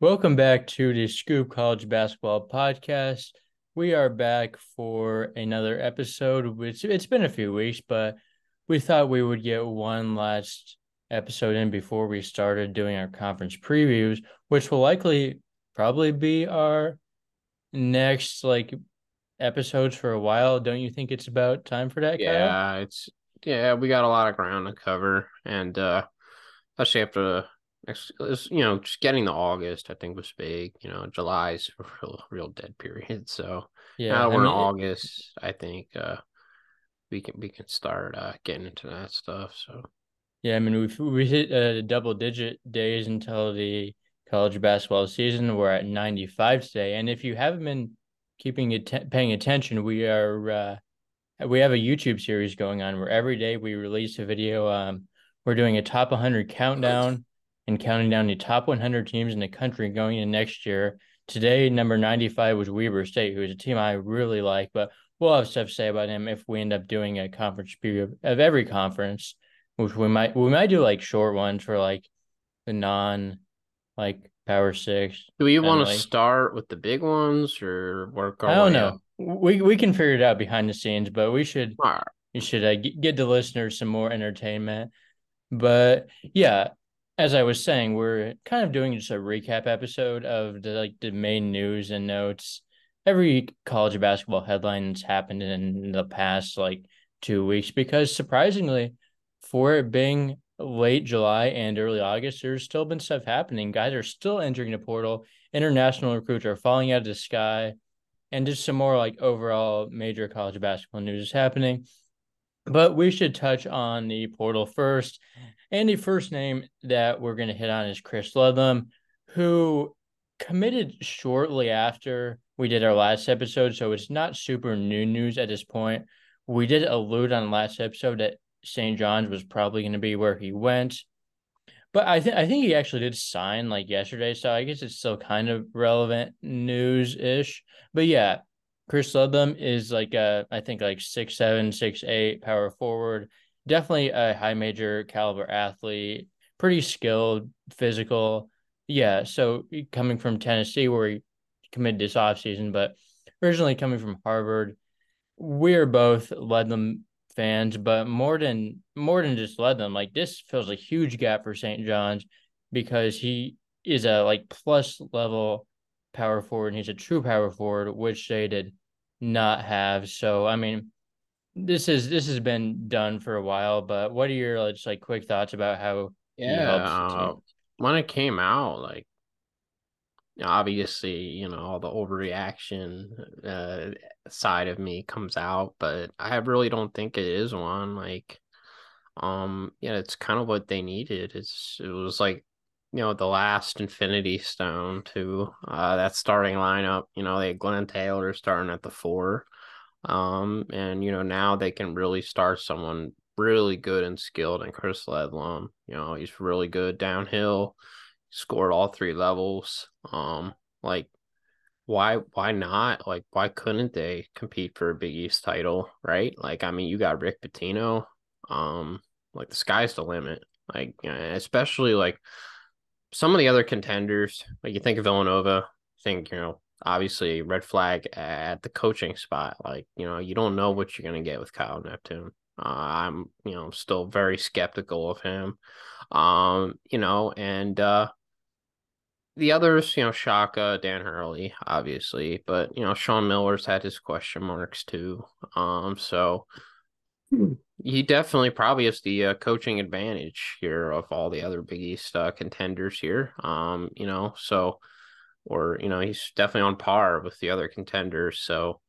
Welcome back to the Scoop College Basketball Podcast. We are back for another episode. Which it's been a few weeks, but we thought we would get one last episode in before we started doing our conference previews, which will likely probably be our next like episodes for a while. Don't you think it's about time for that? Yeah, Kyle? it's yeah, we got a lot of ground to cover, and uh especially after you know, just getting the August, I think was big. You know, July's a real, real dead period. So yeah, now we're I mean, in August. I think uh we can we can start uh getting into that stuff. So yeah, I mean we we hit uh, double digit days until the college basketball season. We're at 95 today, and if you haven't been keeping it paying attention, we are uh, we have a YouTube series going on where every day we release a video. Um, we're doing a top 100 countdown and counting down the top 100 teams in the country going into next year. Today, number 95 was Weber State, who is a team I really like, but we'll have stuff to say about him if we end up doing a conference preview of every conference, which we might we might do like short ones for like the non like Power Six. Do we want to like, start with the big ones or work? I don't know. Up? We we can figure it out behind the scenes, but we should right. you should uh, get the listeners some more entertainment. But yeah, as I was saying, we're kind of doing just a recap episode of the like the main news and notes. Every college basketball headline that's happened in the past like two weeks, because surprisingly, for it being late July and early August, there's still been stuff happening. Guys are still entering the portal. International recruits are falling out of the sky, and just some more like overall major college basketball news is happening. But we should touch on the portal first. And the first name that we're going to hit on is Chris Ledlum, who committed shortly after we did our last episode. So it's not super new news at this point. We did allude on the last episode that St. John's was probably going to be where he went. But I think I think he actually did sign like yesterday, so I guess it's still kind of relevant news ish. But yeah, Chris Ledlum is like a I think like six seven, six eight power forward. Definitely a high major caliber athlete, pretty skilled, physical. Yeah, so coming from Tennessee where he committed this offseason, but originally coming from Harvard, we're both Ledlum fans, but more than more than just Ledlum, like this fills a huge gap for St. John's because he is a like plus level power forward and he's a true power forward, which they did not have. So I mean, this is this has been done for a while, but what are your just like quick thoughts about how yeah uh, when it came out like obviously you know all the overreaction uh, side of me comes out but i really don't think it is one like um yeah it's kind of what they needed it's it was like you know the last infinity stone to uh that starting lineup you know they had glenn taylor starting at the four um and you know now they can really start someone really good and skilled and chris ledlum you know he's really good downhill scored all three levels. Um, like why why not? Like why couldn't they compete for a Big East title, right? Like I mean, you got Rick Pitino. Um, like the sky's the limit. Like especially like some of the other contenders. Like you think of Villanova, think you know obviously red flag at the coaching spot. Like you know you don't know what you're gonna get with Kyle Neptune. Uh, I'm you know I'm still very skeptical of him. Um, you know, and uh, the others, you know, Shaka, Dan Hurley, obviously, but you know, Sean Miller's had his question marks too. Um, so hmm. He definitely probably has the uh, coaching advantage here of all the other Big East uh, contenders here. Um, you know, so or you know, he's definitely on par with the other contenders. So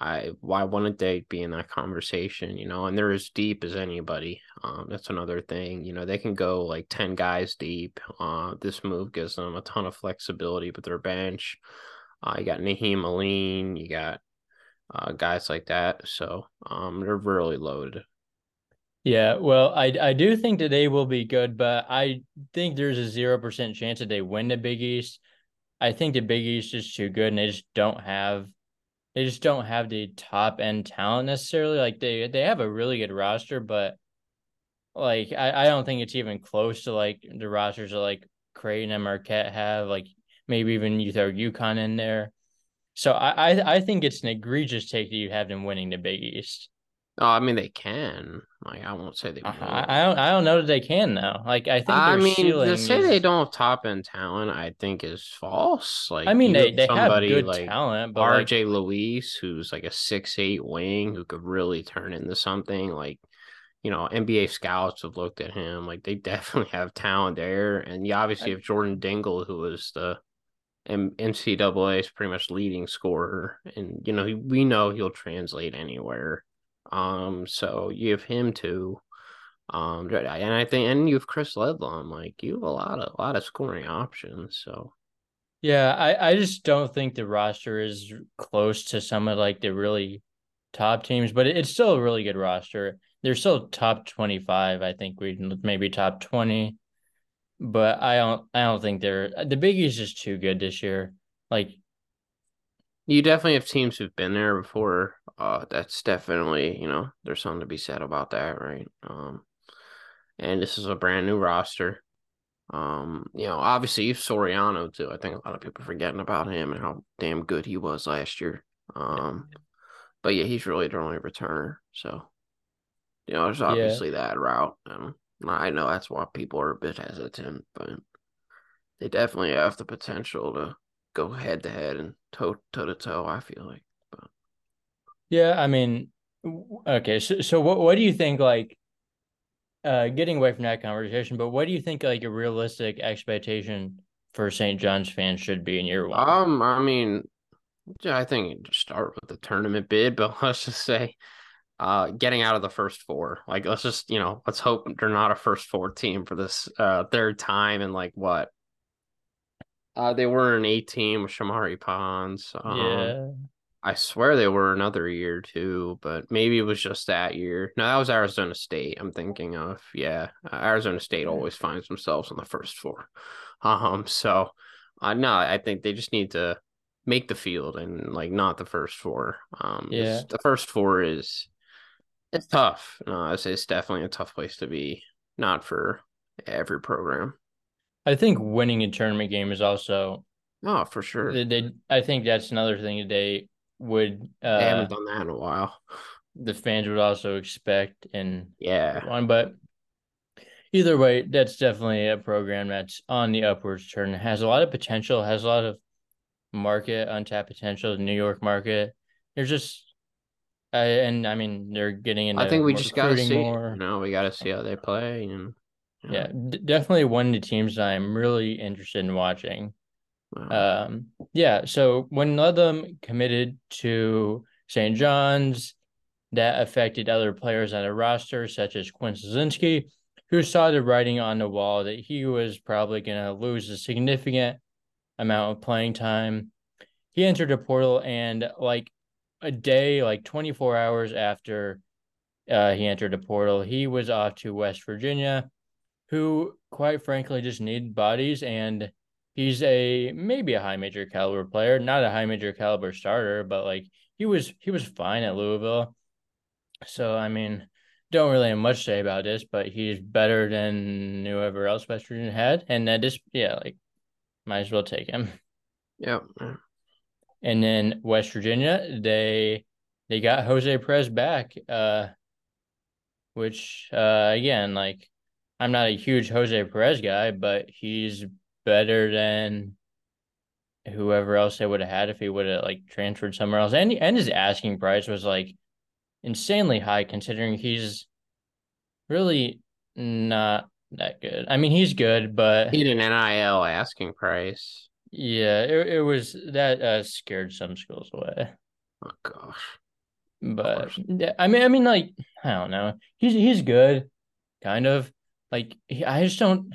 I why wouldn't they be in that conversation, you know? And they're as deep as anybody. Um, that's another thing. You know, they can go like 10 guys deep. Uh, this move gives them a ton of flexibility with their bench. Uh, you got Nahiem Alleyne, you got uh, guys like that. So um, they're really loaded. Yeah, well, I I do think they will be good, but I think there's a zero percent chance that they win the Big East. I think the Big East is too good, and they just don't have they just don't have the top end talent necessarily. Like they they have a really good roster, but like I, I don't think it's even close to like the rosters that like Creighton and Marquette have. Like maybe even you throw UConn in there. So I, I, I think it's an egregious take that you have them winning the Big East. Oh, I mean they can. Like I won't say they. Uh, I, don't. I don't know that they can though. Like I think. I mean, to say is... they don't have top end talent, I think is false. Like I mean, they they have good like talent, but RJ like... Luis, who's like a six eight wing who could really turn into something. Like you know, NBA scouts have looked at him. Like they definitely have talent there, and you obviously I... have Jordan Dingle, who is the NCAA's pretty much leading scorer, and you know we know he'll translate anywhere. Um, so you have him too. Um, and I think, and you have Chris Ledlum. Like you have a lot of a lot of scoring options. So, yeah, I I just don't think the roster is close to some of like the really top teams, but it's still a really good roster. They're still top twenty five. I think we maybe top twenty, but I don't I don't think they're the Big East is too good this year. Like you definitely have teams who've been there before. Uh, that's definitely you know there's something to be said about that, right? Um, and this is a brand new roster. Um, you know, obviously Soriano too. I think a lot of people forgetting about him and how damn good he was last year. Um, but yeah, he's really the only returner. So, you know, there's obviously yeah. that route. And I know that's why people are a bit hesitant, but they definitely have the potential to go head to head and toe toe to toe. I feel like, but yeah, I mean, okay. So, so what what do you think? Like, uh, getting away from that conversation, but what do you think? Like a realistic expectation for St. John's fans should be in year one? Um, I mean, I think just start with the tournament bid, but let's just say uh getting out of the first four like let's just you know let's hope they're not a first four team for this uh third time in like what uh, they were an 18 with Shamorie Ponds. Um, yeah. I swear they were another year too, but maybe it was just that year. No, that was Arizona State. I'm thinking of yeah. Uh, Arizona State always finds themselves on the first four. Um, so uh, no, I think they just need to make the field and like not the first four. Um, yeah, the first four is it's tough. No, I say it's definitely a tough place to be. Not for every program. I think winning a tournament game is also oh for sure. They, they I think that's another thing that they would. Uh, they haven't done that in a while. The fans would also expect and yeah one, but either way, that's definitely a program that's on the upwards turn. It has a lot of potential. Has a lot of market untapped potential. The New York market. There's just I, and I mean, they're getting into. I think we just got to see. More. No, we got to see how they play, and yeah, d- definitely one of the teams that I'm really interested in watching. Wow. Um, yeah, so when Ledlum committed to St. John's, that affected other players on the roster, such as Quinn Slazinski, who saw the writing on the wall that he was probably going to lose a significant amount of playing time. He entered the portal, and like a day, like 24 hours after uh, he entered the portal, he was off to West Virginia who quite frankly just need bodies and he's a maybe a high major caliber player, not a high major caliber starter, but like he was he was fine at Louisville. So I mean, don't really have much to say about this, but he's better than whoever else West Virginia had, and that just yeah, like might as well take him. Yeah. And then West Virginia, they they got Jose Perez back, uh, which uh again like I'm not a huge Jose Perez guy, but he's better than whoever else they would have had if he would have like transferred somewhere else. And and his asking price was like insanely high considering he's really not that good. I mean, he's good, but he had an NIL asking price. Yeah, it, it was that uh, scared some schools away. Oh gosh. But I mean, I mean, like I don't know. He's he's good, kind of. Like I just don't.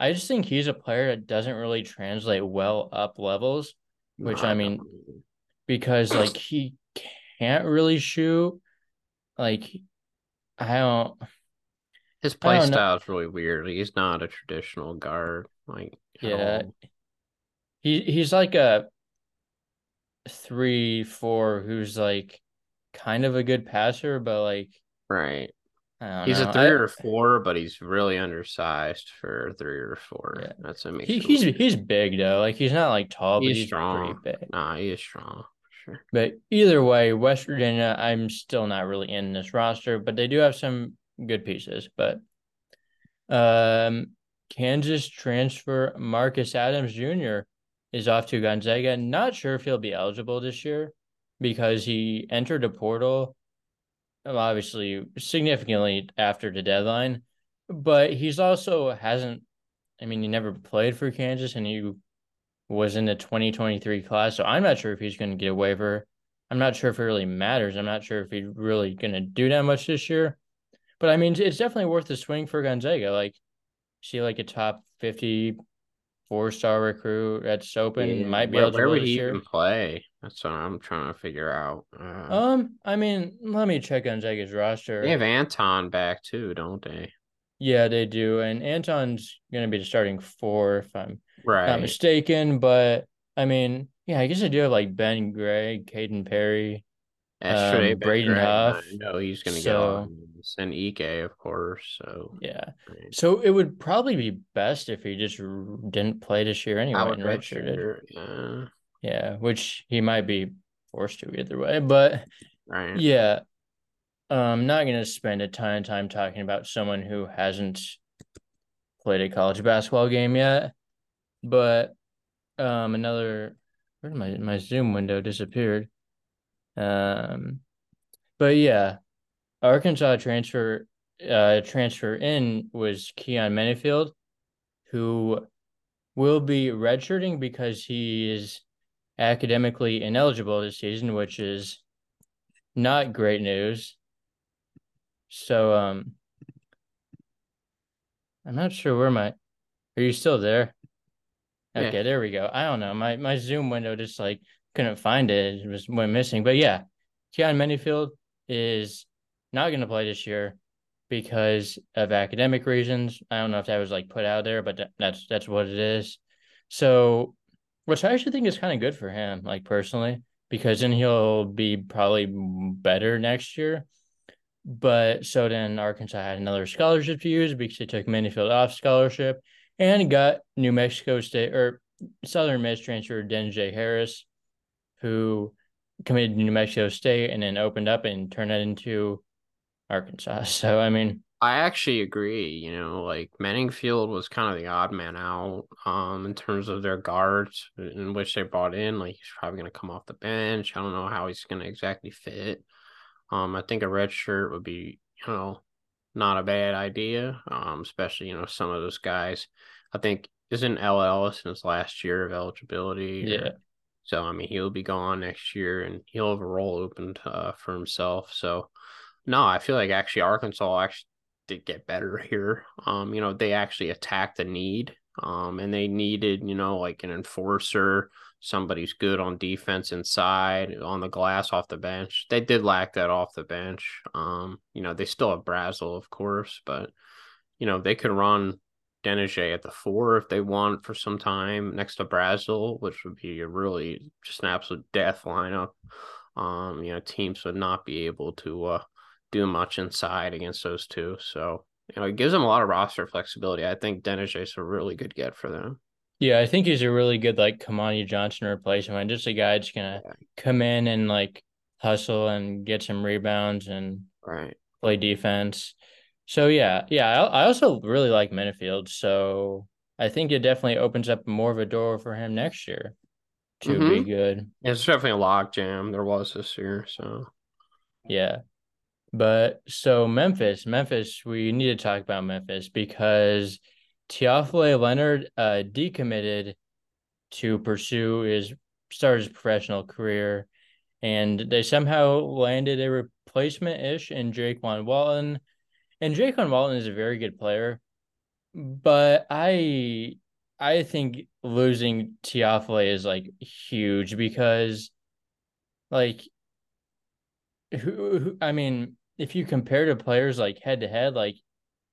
I just think he's a player that doesn't really translate well up levels, which I mean, because like he can't really shoot. Like I don't. His play style is really weird. He's not a traditional guard. Like yeah, he he's like a three four who's like kind of a good passer, but like right he's know. a three I, or four, but he's really undersized for three or four. Yeah. That's a he, he's he's big though. Like he's not like tall, he's but he's strong. pretty big. Nah, he is strong. Sure. But either way, West Virginia, I'm still not really in this roster, but they do have some good pieces. But um, Kansas transfer Marcus Adams Jr. is off to Gonzaga. Not sure if he'll be eligible this year because he entered a portal obviously significantly after the deadline, but he's also hasn't. I mean, he never played for Kansas, and he was in the 2023 class, so I'm not sure if he's going to get a waiver. I'm not sure if it really matters. I'm not sure if he's really going to do that much this year. But I mean, it's definitely worth the swing for Gonzaga. Like, see, like a top 50 four star recruit that's open yeah. might be where, to where would he even play? That's what I'm trying to figure out. Uh, um, I mean, let me check Gonzaga's roster. They have Anton back too, don't they? Yeah, they do, and Anton's going to be the starting four if I'm right. not mistaken. But I mean, yeah, I guess I do have like Ben Gregg, Caden Perry, um, Braden Huff. No, he's going to so, go and Ike, of course. So yeah, right. so it would probably be best if he just didn't play this year anyway and redshirted. Yeah. Yeah, which he might be forced to either way, but right. yeah, I'm not going to spend a ton of time talking about someone who hasn't played a college basketball game yet, but um, another where did my my Zoom window disappeared? Um, but yeah, Arkansas transfer uh transfer in was Keyon Menifield, who will be redshirting because he is academically ineligible this season, which is not great news. So um I'm not sure where my are you still there? Okay, yeah. there we go. I don't know. My my Zoom window just like couldn't find it. It was went missing. But yeah, Keyon Menifield is not going to play this year because of academic reasons. I don't know if that was like put out there, but that's that's what it is. So, which I actually think is kind of good for him, like personally, because then he'll be probably better next year. But so then Arkansas had another scholarship to use because they took Menifield off scholarship and got New Mexico State or Southern Miss transfer Denijay Harris, who committed to New Mexico State and then opened up and turned it into Arkansas. So I mean, I actually agree. You know, like Menifield was kind of the odd man out um in terms of their guards in which they brought in. Like he's probably going to come off the bench. I don't know how he's going to exactly fit. Um, I think a red shirt would be, you know, not a bad idea. Um, especially you know some of those guys. I think isn't Ellis his last year of eligibility. Yeah. so I mean, he'll be gone next year, and he'll have a role opened uh, for himself. So no, I feel like actually Arkansas actually did get better here. Um, you know, they actually attacked the need. Um, and they needed, you know, like an enforcer, somebody's good on defense inside, on the glass off the bench. They did lack that off the bench. Um, you know, they still have Brazile, of course, but you know, they could run Denijay at the four if they want for some time next to Brazile, which would be a really just an absolute death lineup. Um, you know, teams would not be able to uh do much inside against those two. So, you know, it gives them a lot of roster flexibility. I think Dennis is a really good get for them. Yeah, I think he's a really good like Kamani Johnson replacement. Just a guy that's gonna yeah. come in and like hustle and get some rebounds and right play defense. So yeah, yeah. I, I also really like Menifield. So I think it definitely opens up more of a door for him next year to mm-hmm. be good. It's definitely a lock jam. There was this year, so yeah. But so Memphis, Memphis, we need to talk about Memphis because Tiafale Leonard uh, decommitted to pursue his start his professional career, and they somehow landed a replacement ish in Jaykwon Walton. And Jaykwon Walton is a very good player, but I I think losing Tiafale is like huge because like who, who I mean if you compare to players like head to head, like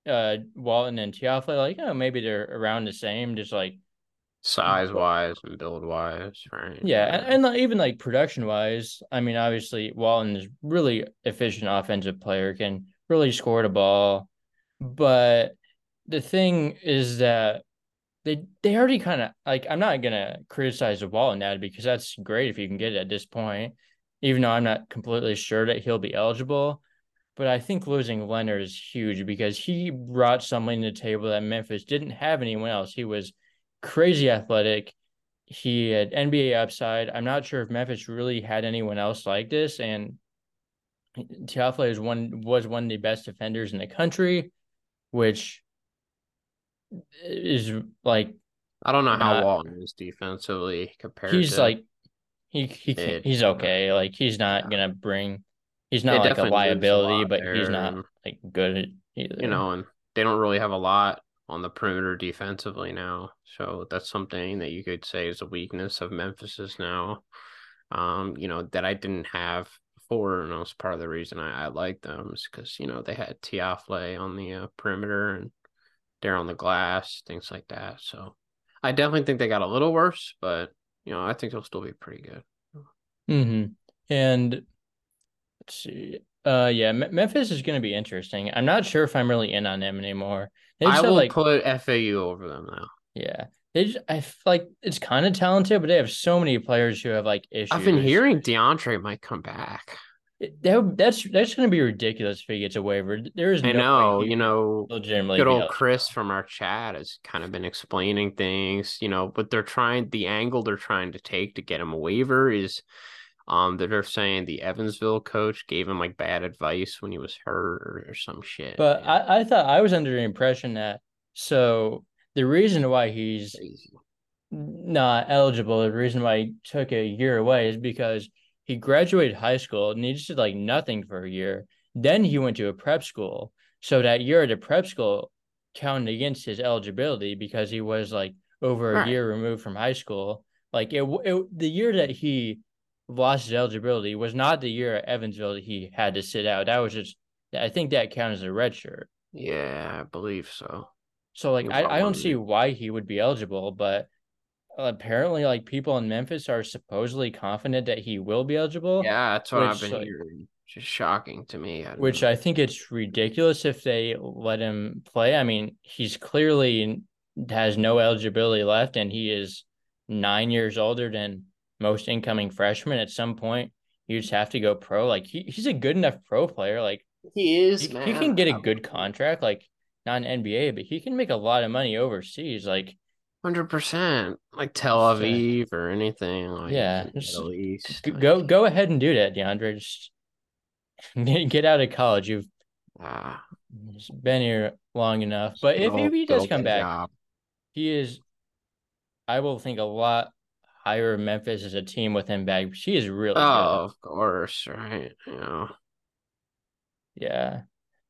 uh Walton and Tiafale, like oh maybe they're around the same, just like size wise and build wise, right? Yeah. And, and, even like production wise, I mean, obviously Walton is really efficient offensive player, can really scored a ball. But the thing is that they they already kind of like I'm not gonna criticize the ball now because that's great if you can get it at this point, even though I'm not completely sure that he'll be eligible. But I think losing Leonard is huge because he brought something to the table that Memphis didn't have anyone else. He was crazy athletic. He had NBA upside. I'm not sure if Memphis really had anyone else like this. And Tiafle is one was one of the best defenders in the country, which is like I don't know how Walton is defensively compared. He's to like he he it, he's okay. Like he's not gonna bring. He's not like a liability, a but he's not like good either. You know, and they don't really have a lot on the perimeter defensively now. So that's something that you could say is a weakness of Memphis's now. Um, you know, that I didn't have before, and that was part of the reason I, I liked them is because you know they had Tiafle on the uh, perimeter and they're on the glass, things like that. So I definitely think they got a little worse, but you know, I think they'll still be pretty good. Mm hmm. And see. Uh, yeah, M- Memphis is going to be interesting. I'm not sure if I'm really in on them anymore. I will like, put FAU over them now. Yeah, they just, I feel like it's kind of talented, but they have so many players who have like issues. I've been hearing DeAndre might come back that, that's that's going to be ridiculous if he gets a waiver. There is I no know, you know, legitimately good old Chris from our chat has kind of been explaining things, you know, but they're trying the angle they're trying to take to get him a waiver is um that they're saying the Evansville coach gave him like bad advice when he was hurt or, or some shit. But. I, I thought I was under the impression that so the reason why he's Crazy. not eligible, the reason why he took a year away is because he graduated high school and he just did like nothing for a year. Then he went to a prep school. So that year at a prep school counted against his eligibility because he was like over a right. year removed from high school. Like it, it, the year that he lost his eligibility was not the year at Evansville that he had to sit out. That was just, I think that counts as a red shirt. Yeah, I believe so. So like, I, I don't see why he would be eligible, but apparently like people in Memphis are supposedly confident that he will be eligible. Yeah, that's what which, I've been like, hearing. Just shocking to me. I which know. I think it's ridiculous if they let him play. I mean, he's clearly has no eligibility left, and he is nine years older than most incoming freshmen. At some point, you just have to go pro. Like he, he's a good enough pro player. Like he is. He, he can get a good contract. Like not an NBA, but he can make a lot of money overseas. Like Hundred percent, like Tel Aviv or anything. Like yeah, Middle East. Go like... go ahead and do that, DeAndre. Just get out of college. You've ah. been here long enough. But if, if he does come back, job. he is. I will think a lot higher Memphis as a team with him back. She is really. Oh, good. of course, right? Know. Yeah,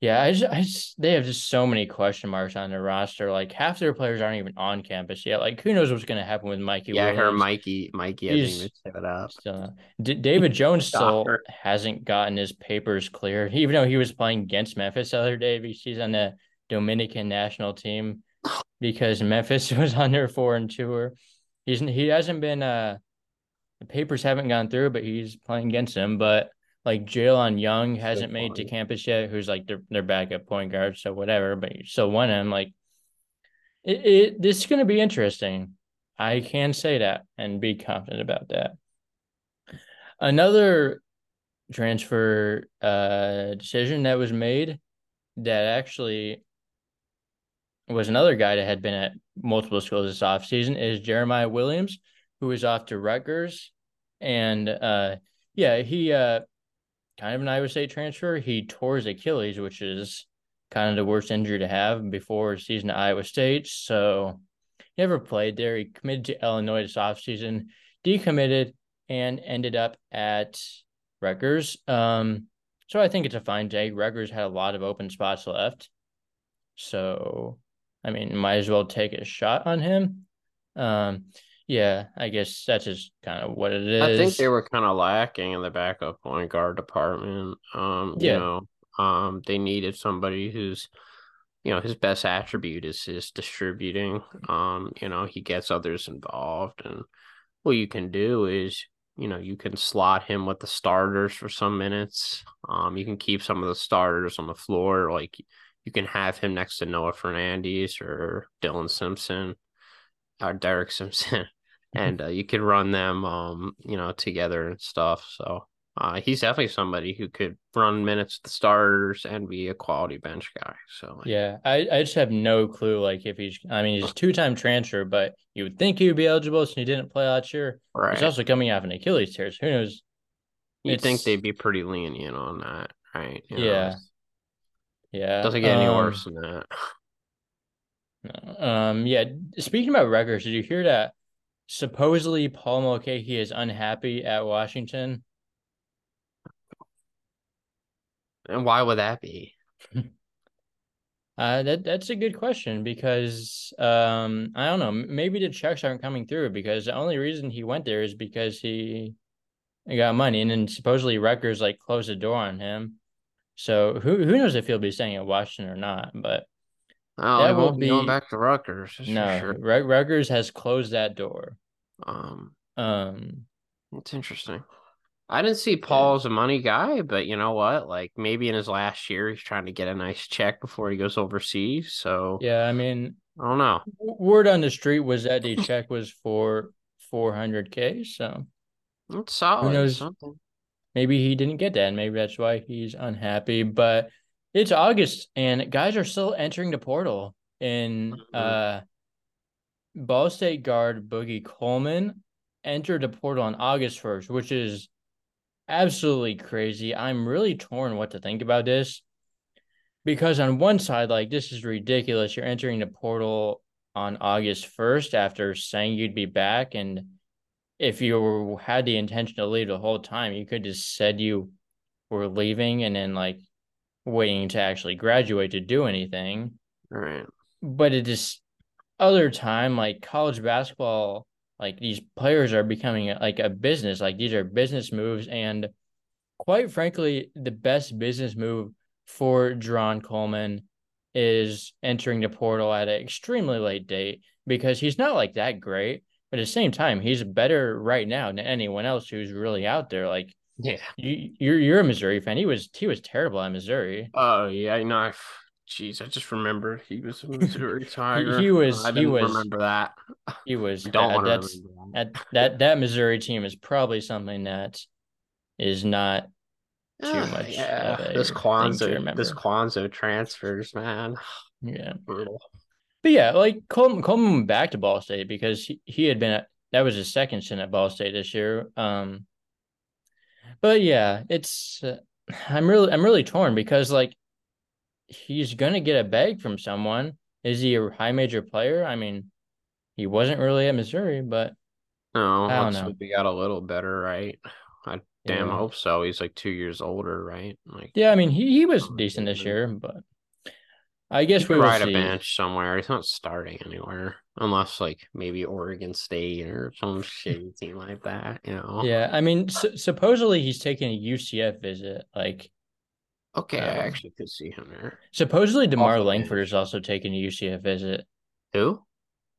yeah, I just, I just, they have just so many question marks on their roster. Like half their players aren't even on campus yet. Like who knows what's going to happen with Mikey? Yeah, Williams. her Mikey, Mikey hasn't even set up. Still, uh, D- David Jones still hasn't gotten his papers cleared, even though he was playing against Memphis the other day. Because he's on the Dominican national team because Memphis was on their foreign tour. He's he hasn't been uh the papers haven't gone through, but he's playing against him. But like Jalen Young hasn't made to campus yet, who's like their, their backup point guard, so whatever, but you still want him. Like it, it this is gonna be interesting. I can say that and be confident about that. Another transfer uh decision that was made that actually was another guy that had been at multiple schools this offseason is Jeremiah Williams, who is off to Rutgers. And uh yeah, he uh kind of an Iowa State transfer. He tore his Achilles, which is kind of the worst injury to have before season at Iowa State. So he never played there. He committed to Illinois this offseason, decommitted, and ended up at Rutgers. Um, so I think it's a fine day. Rutgers had a lot of open spots left. So, I mean, might as well take a shot on him. Um, yeah, I guess that's just kind of what it is. I think they were kind of lacking in the backup point guard department. Um, yeah. you know, um, they needed somebody who's, you know, his best attribute is his distributing. Um, you know, he gets others involved, and what you can do is, you know, you can slot him with the starters for some minutes. Um, you can keep some of the starters on the floor. Like you can have him next to Noah Fernandes or Dylan Simpson or Derek Simpson, and uh, you can run them, um, you know, together and stuff. So uh, he's definitely somebody who could run minutes with the starters and be a quality bench guy. So like, yeah, I, I just have no clue. Like if he's, I mean, he's two time transfer, but you would think he would be eligible since he didn't play last year. Right. He's also coming off an Achilles tear. So who knows? You think they'd be pretty lenient on that, right? You yeah. Know, yeah. Doesn't get any um, worse than that. Um. Yeah. Speaking about records, did you hear that? Supposedly, Paul Mulcahy is unhappy at Washington. And why would that be? Uh, that that's a good question because um, I don't know. Maybe the checks aren't coming through because the only reason he went there is because he, he got money, and then supposedly Rutgers like closed the door on him. So who who knows if he'll be staying at Washington or not? But oh, that will be going back to Rutgers. No, sure. Rutgers has closed that door. Um, um, it's interesting. I didn't see Paul as a money guy, but you know what? Like maybe in his last year, he's trying to get a nice check before he goes overseas. So yeah, I mean, I don't know. Word on the street was that the check was for 400k. So it's solid. Who knows? Something. Maybe he didn't get that, and maybe that's why he's unhappy. But it's August, and guys are still entering the portal. In mm-hmm. uh, Ball State guard Boogie Coleman entered the portal on August 1st, which is absolutely crazy. I'm really torn what to think about this because on one side, like this is ridiculous. You're entering the portal on August 1st after saying you'd be back, and if you had the intention to leave the whole time, you could just said you were leaving and then like waiting to actually graduate to do anything. Right. But it just other time, like college basketball like these players are becoming like a business like these are business moves and quite frankly the best business move for Jarron Coleman is entering the portal at an extremely late date because he's not like that great but at the same time he's better right now than anyone else who's really out there like yeah you, you're you're a Missouri fan he was he was terrible at Missouri oh yeah I know Jeez, I just remember he was a Missouri Tiger. he, was. I didn't he was, remember that. He was. don't that, that. that. That Missouri team is probably something that is not too uh, much. Yeah, this Cuonzo, this Cuonzo transfers, man. Yeah, brutal. But yeah, like Coleman, Coleman went back to Ball State because he, he had been at that was his second stint at Ball State this year. Um, but yeah, it's uh, I'm really I'm really torn because like he's going to get a bag from someone. Is he a high major player? I mean, he wasn't really at Missouri, but no, I don't know. He got a little better, right? I damn yeah. hope so. He's like two years older, right? Like, yeah, I mean, he, he was decent this year, but I guess we ride a bench somewhere. He's not starting anywhere unless like maybe Oregon State or some shitty team like that. You know? Yeah, I mean, su- supposedly he's taking a UCF visit. Like, Okay, I um, actually could see him there. Supposedly, Demar Awful Langford is also taking a UCF visit. Who?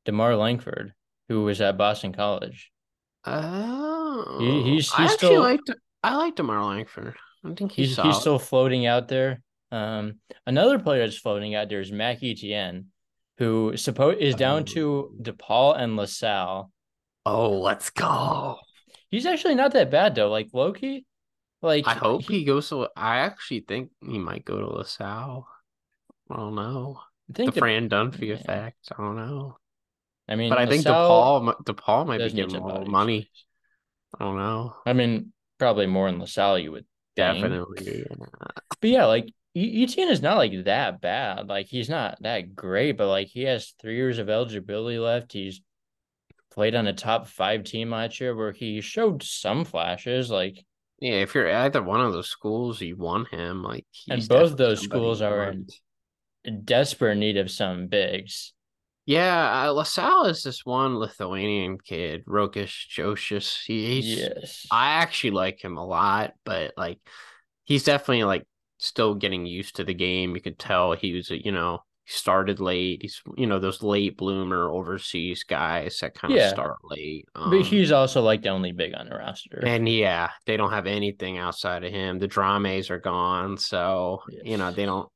DeMarr Langford, who was at Boston College. Oh, he, he's, he's I still liked. I like DeMarr Langford. I think he's he's, he's, still floating out there. Um, another player that's floating out there is Mac Etienne, who suppose is down to oh. DePaul and LaSalle. Oh, let's go. He's actually not that bad though. Like Loki, like I hope he, he goes to. I actually think he might go to LaSalle. I don't know. I think the, the Fran Dunphy yeah. effect. I don't know. I mean, but I think DePaul DePaul might be getting more money. I don't know. I mean, probably more in LaSalle. You would definitely. But yeah, like Etienne is not like that bad. Like he's not that great, but like he has three years of eligibility left. He's played on a top five team last year where he showed some flashes. Like yeah, if you're either one of those schools, you want him. Like, and both those schools are in desperate need of some bigs. Yeah, uh, LaSalle is this one Lithuanian kid, Rokas Jocius. He, he's, yes, I actually like him a lot, but like, he's definitely like still getting used to the game. You could tell he was, you know, he started late. He's you know those late bloomer overseas guys that kind of start late. Um, but he's also like the only big on the roster. And yeah, they don't have anything outside of him. The Drames are gone, so yes. you know they don't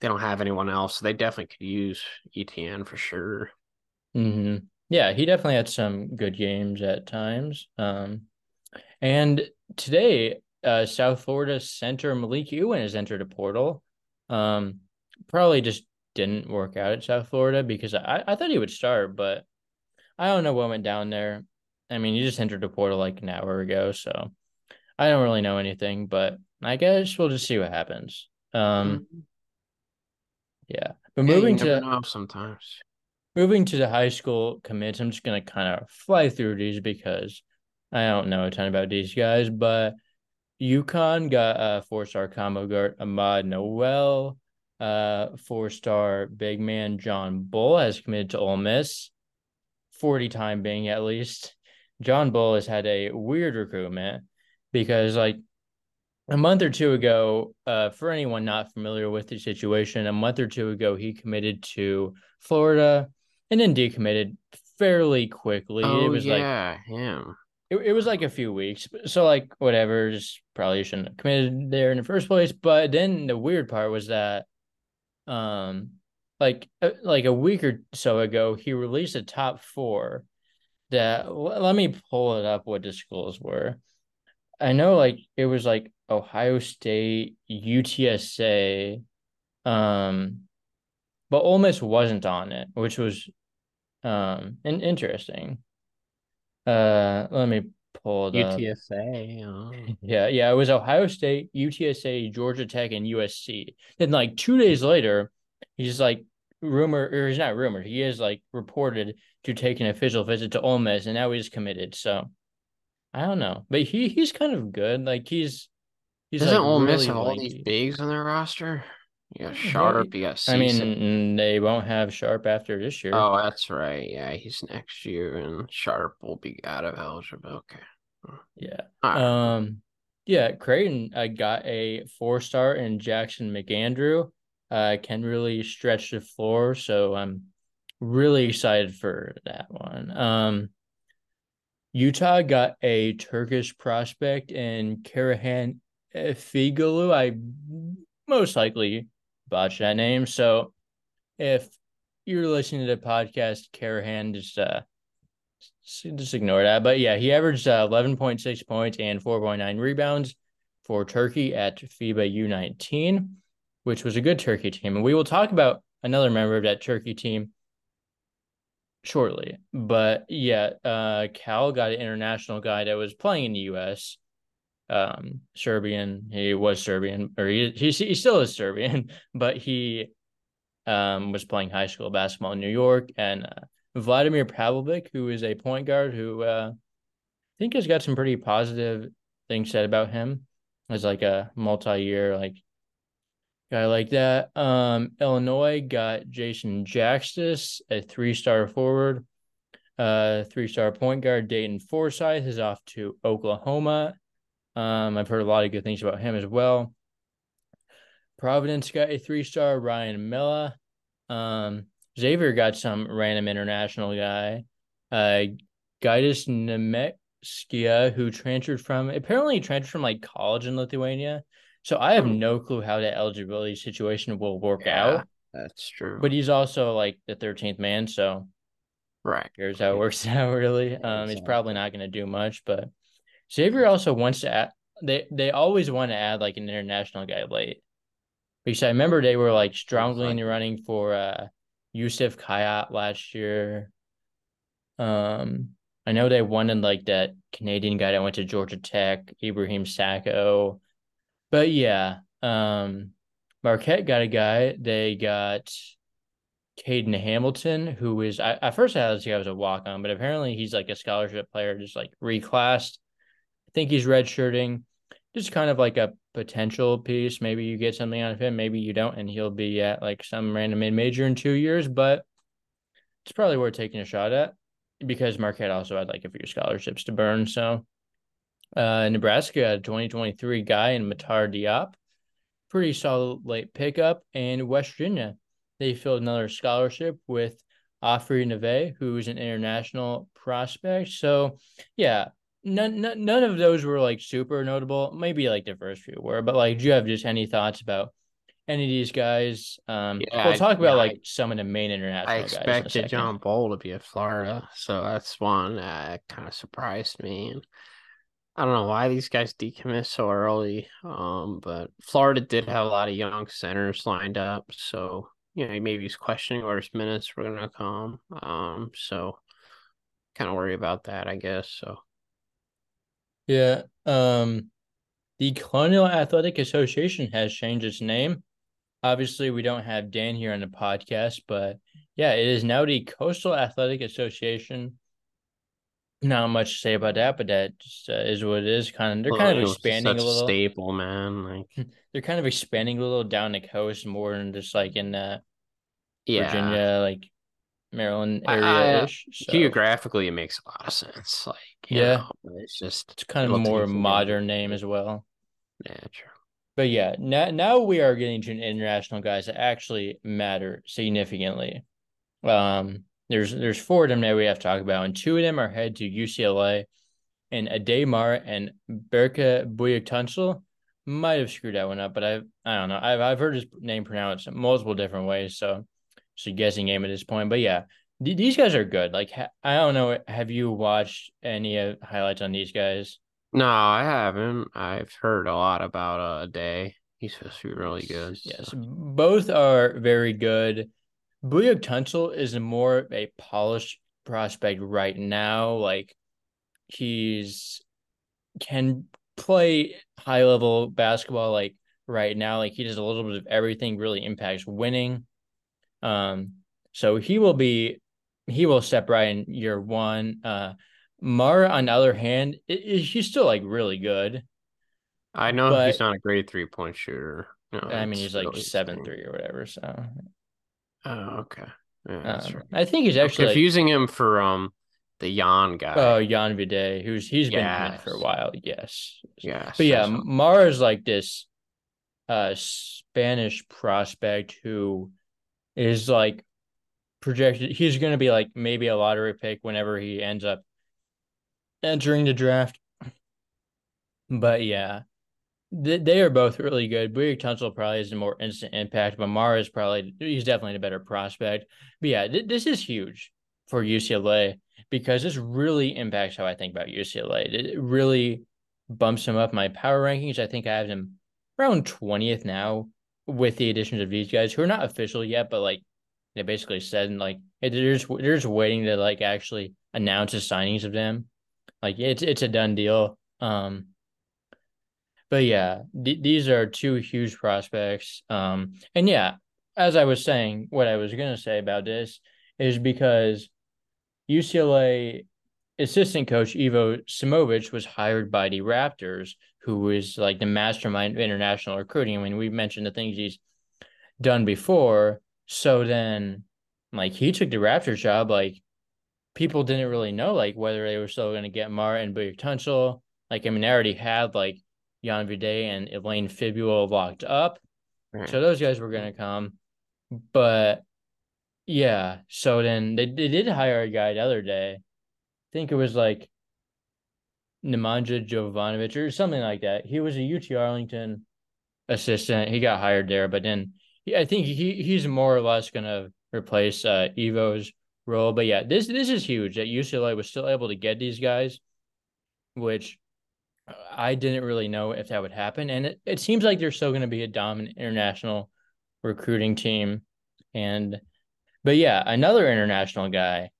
they don't have anyone else. So they definitely could use Etienne for sure. Mm-hmm. Yeah, he definitely had some good games at times. Um, and today, uh, South Florida center Malik Ewan has entered a portal. Um, probably just didn't work out at South Florida because I, I thought he would start, but I don't know what went down there. I mean, he just entered a portal like an hour ago, so I don't really know anything, but I guess we'll just see what happens. Um, mm-hmm. yeah, but yeah, moving to sometimes moving to the high school commits, I'm just gonna kind of fly through these because I don't know a ton about these guys, but UConn got a four star combo guard Ahmad Nowell. Uh, four star big man John Bol has committed to Ole Miss, 40 time being at least. John Bol has had a weird recruitment because, like, a month or two ago, uh, for anyone not familiar with the situation, a month or two ago, he committed to Florida and then decommitted fairly quickly. Oh, it was yeah, like, him. It, it was like a few weeks. So, like, whatever, just probably shouldn't have committed there in the first place. But then the weird part was that um like uh, like a week or so ago he released a top four that let me pull it up what the schools were i know like it was like ohio state utsa um but Ole Miss wasn't on it which was um in- interesting uh let me pull it UTSA. Oh. Yeah, yeah. It was Ohio State, UTSA, Georgia Tech, and USC. Then like two days later, he's like rumor or he's not rumored. He is like reported to take an official visit to Ole Miss, and now he's committed. So I don't know, but he he's kind of good. Like he's he's doesn't like Ole Miss have all these bigs on their roster? You got Sharp, got I mean, they won't have Sharp after this year. Oh, that's right. Yeah, he's next year, and Sharp will be out of eligible. Okay. Yeah. Right. Um. Yeah, Creighton I got a four star in Jackson McAndrew. Uh, can really stretch the floor, so I'm really excited for that one. Um. Utah got a Turkish prospect in Karahan Figalu. I most likely botch that name. So if you're listening to the podcast, Karahan, just uh, just ignore that. But yeah, he averaged uh, 11.6 points and 4.9 rebounds for Turkey at FIBA U19, which was a good Turkey team. And we will talk about another member of that Turkey team shortly. But yeah, uh, Cal got an international guy that was playing in the U.S um, Serbian. He was Serbian, or he, he he still is Serbian, but he um, was playing high school basketball in New York. And uh, Vladimir Pavlovic, who is a point guard, who uh, I think has got some pretty positive things said about him as like a multi-year like guy like that. Um, Illinois got Jason Jakstys, a three-star forward. Uh, three-star point guard Dayton Forsyth is off to Oklahoma um, I've heard a lot of good things about him as well. Providence got a three star, Ryan Milla. Um, Xavier got some random international guy. Uh, Gytis Nemeiksa, who transferred from apparently transferred from like college in Lithuania. So I have hmm. no clue how that eligibility situation will work yeah, out. That's true. But he's also like the 13th man, so right. Here's how it works out really. Um, he's probably not going to do much, but Xavier also wants to add, they they always want to add like an international guy late. Because I remember they were like strongly in the running for uh Youssef Khayat last year. Um I know they wanted like that Canadian guy that went to Georgia Tech, Ibrahim Sakho. But yeah, um Marquette got a guy. They got Caden Hamilton, who is I, at first I thought this guy was a walk on, but apparently he's like a scholarship player, just like reclassed think he's redshirting. Just kind of like a potential piece. Maybe you get something out of him, maybe you don't, and he'll be at like some random mid major in two years, but it's probably worth taking a shot at because Marquette also had like a few scholarships to burn. So uh Nebraska, had a 2023 guy in Matar Diop. Pretty solid late pickup. And West Virginia they filled another scholarship with Ofri Naveh, who's an international prospect. So, yeah, none, none none of those were like super notable. Maybe like the first few were, but like, do you have just any thoughts about any of these guys? Um, yeah, we'll talk about yeah, like some of the main international. I expected John Bol to be at Florida, so that's one that kind of surprised me. And I don't know why these guys decommit so early. Um, but Florida did have a lot of young centers lined up, so you know maybe he's questioning where his minutes were gonna come. Um, so kind of worry about that, I guess. So yeah. Um, the Colonial Athletic Association has changed its name. Obviously, we don't have Dan here on the podcast, but yeah, it is now the Coastal Athletic Association. Not much to say about that, but that just uh, is what it is. Kind of, they're kind of expanding a little. Staple, man. Like they're kind of expanding a little down the coast more than just like in uh, yeah. Virginia, like Maryland area ish. So. Geographically, it makes a lot of sense. Like, yeah, know, it's just it's kind of a more modern name as well. Yeah, true. But yeah, now now we are getting to international guys that actually matter significantly. Um, there's there's four of them that we have to talk about, and two of them are head to UCLA, and Aday Mara and Berke Büyüktuncel might have screwed that one up, but I I don't know. I've I've heard his name pronounced multiple different ways, so it's a guessing game at this point. But yeah, these guys are good. Like I don't know, have you watched any uh, highlights on these guys? No, I haven't. I've heard a lot about uh, Day. He's supposed to be really good. Yes, both are very good. Büyüktuncel is more of a polished prospect right now. Like he's can play high level basketball like right now. Like he does a little bit of everything, really impacts winning. Um, so he will be he will step right in year one. Uh Mara, on the other hand, it, he's still like really good. I know but, he's not a great three point shooter. No, I mean, he's like seven three or whatever. So, oh, okay. Yeah, that's um, I think he's actually I'm confusing like, him for um the Jan guy. Oh, Jan Vide, who's he's yes. been for a while. Yes. Yes. But yeah, Mara's like this uh Spanish prospect who is like projected. He's going to be like maybe a lottery pick whenever he ends up entering the draft. But yeah, they, they are both really good. Büyüktuncel probably is a more instant impact, but Mara is probably he's definitely a better prospect. But yeah, th- this is huge for UCLA because this really impacts how I think about UCLA. It really bumps him up my power rankings. I think I have him around twentieth now with the additions of these guys who are not official yet, but like they basically said like they're just they're just waiting to like actually announce the signings of them. Like it's it's a done deal. Um, but yeah, th- these are two huge prospects. Um, and yeah, as I was saying, what I was gonna say about this is because UCLA assistant coach Ivo Simovic was hired by the Raptors, who was like the mastermind of international recruiting. I mean, we mentioned the things he's done before. So then, like, he took the Raptors job. Like, people didn't really know like whether they were still going to get Mara and Büyüktuncel. Like I mean, they already had like Jan Vide and Ilane Fibleuil locked up, so those guys were going to come. But yeah, so then they they did hire a guy the other day. I think it was like Nemanja Jovanovic or something like that. He was a UT Arlington assistant. He got hired there, but then I think he he's more or less to replace uh, Ivo's role. But yeah, this this is huge that UCLA was still able to get these guys, which I didn't really know if that would happen. And it, it seems like they're still going to be a dominant international recruiting team. And but yeah, another international guy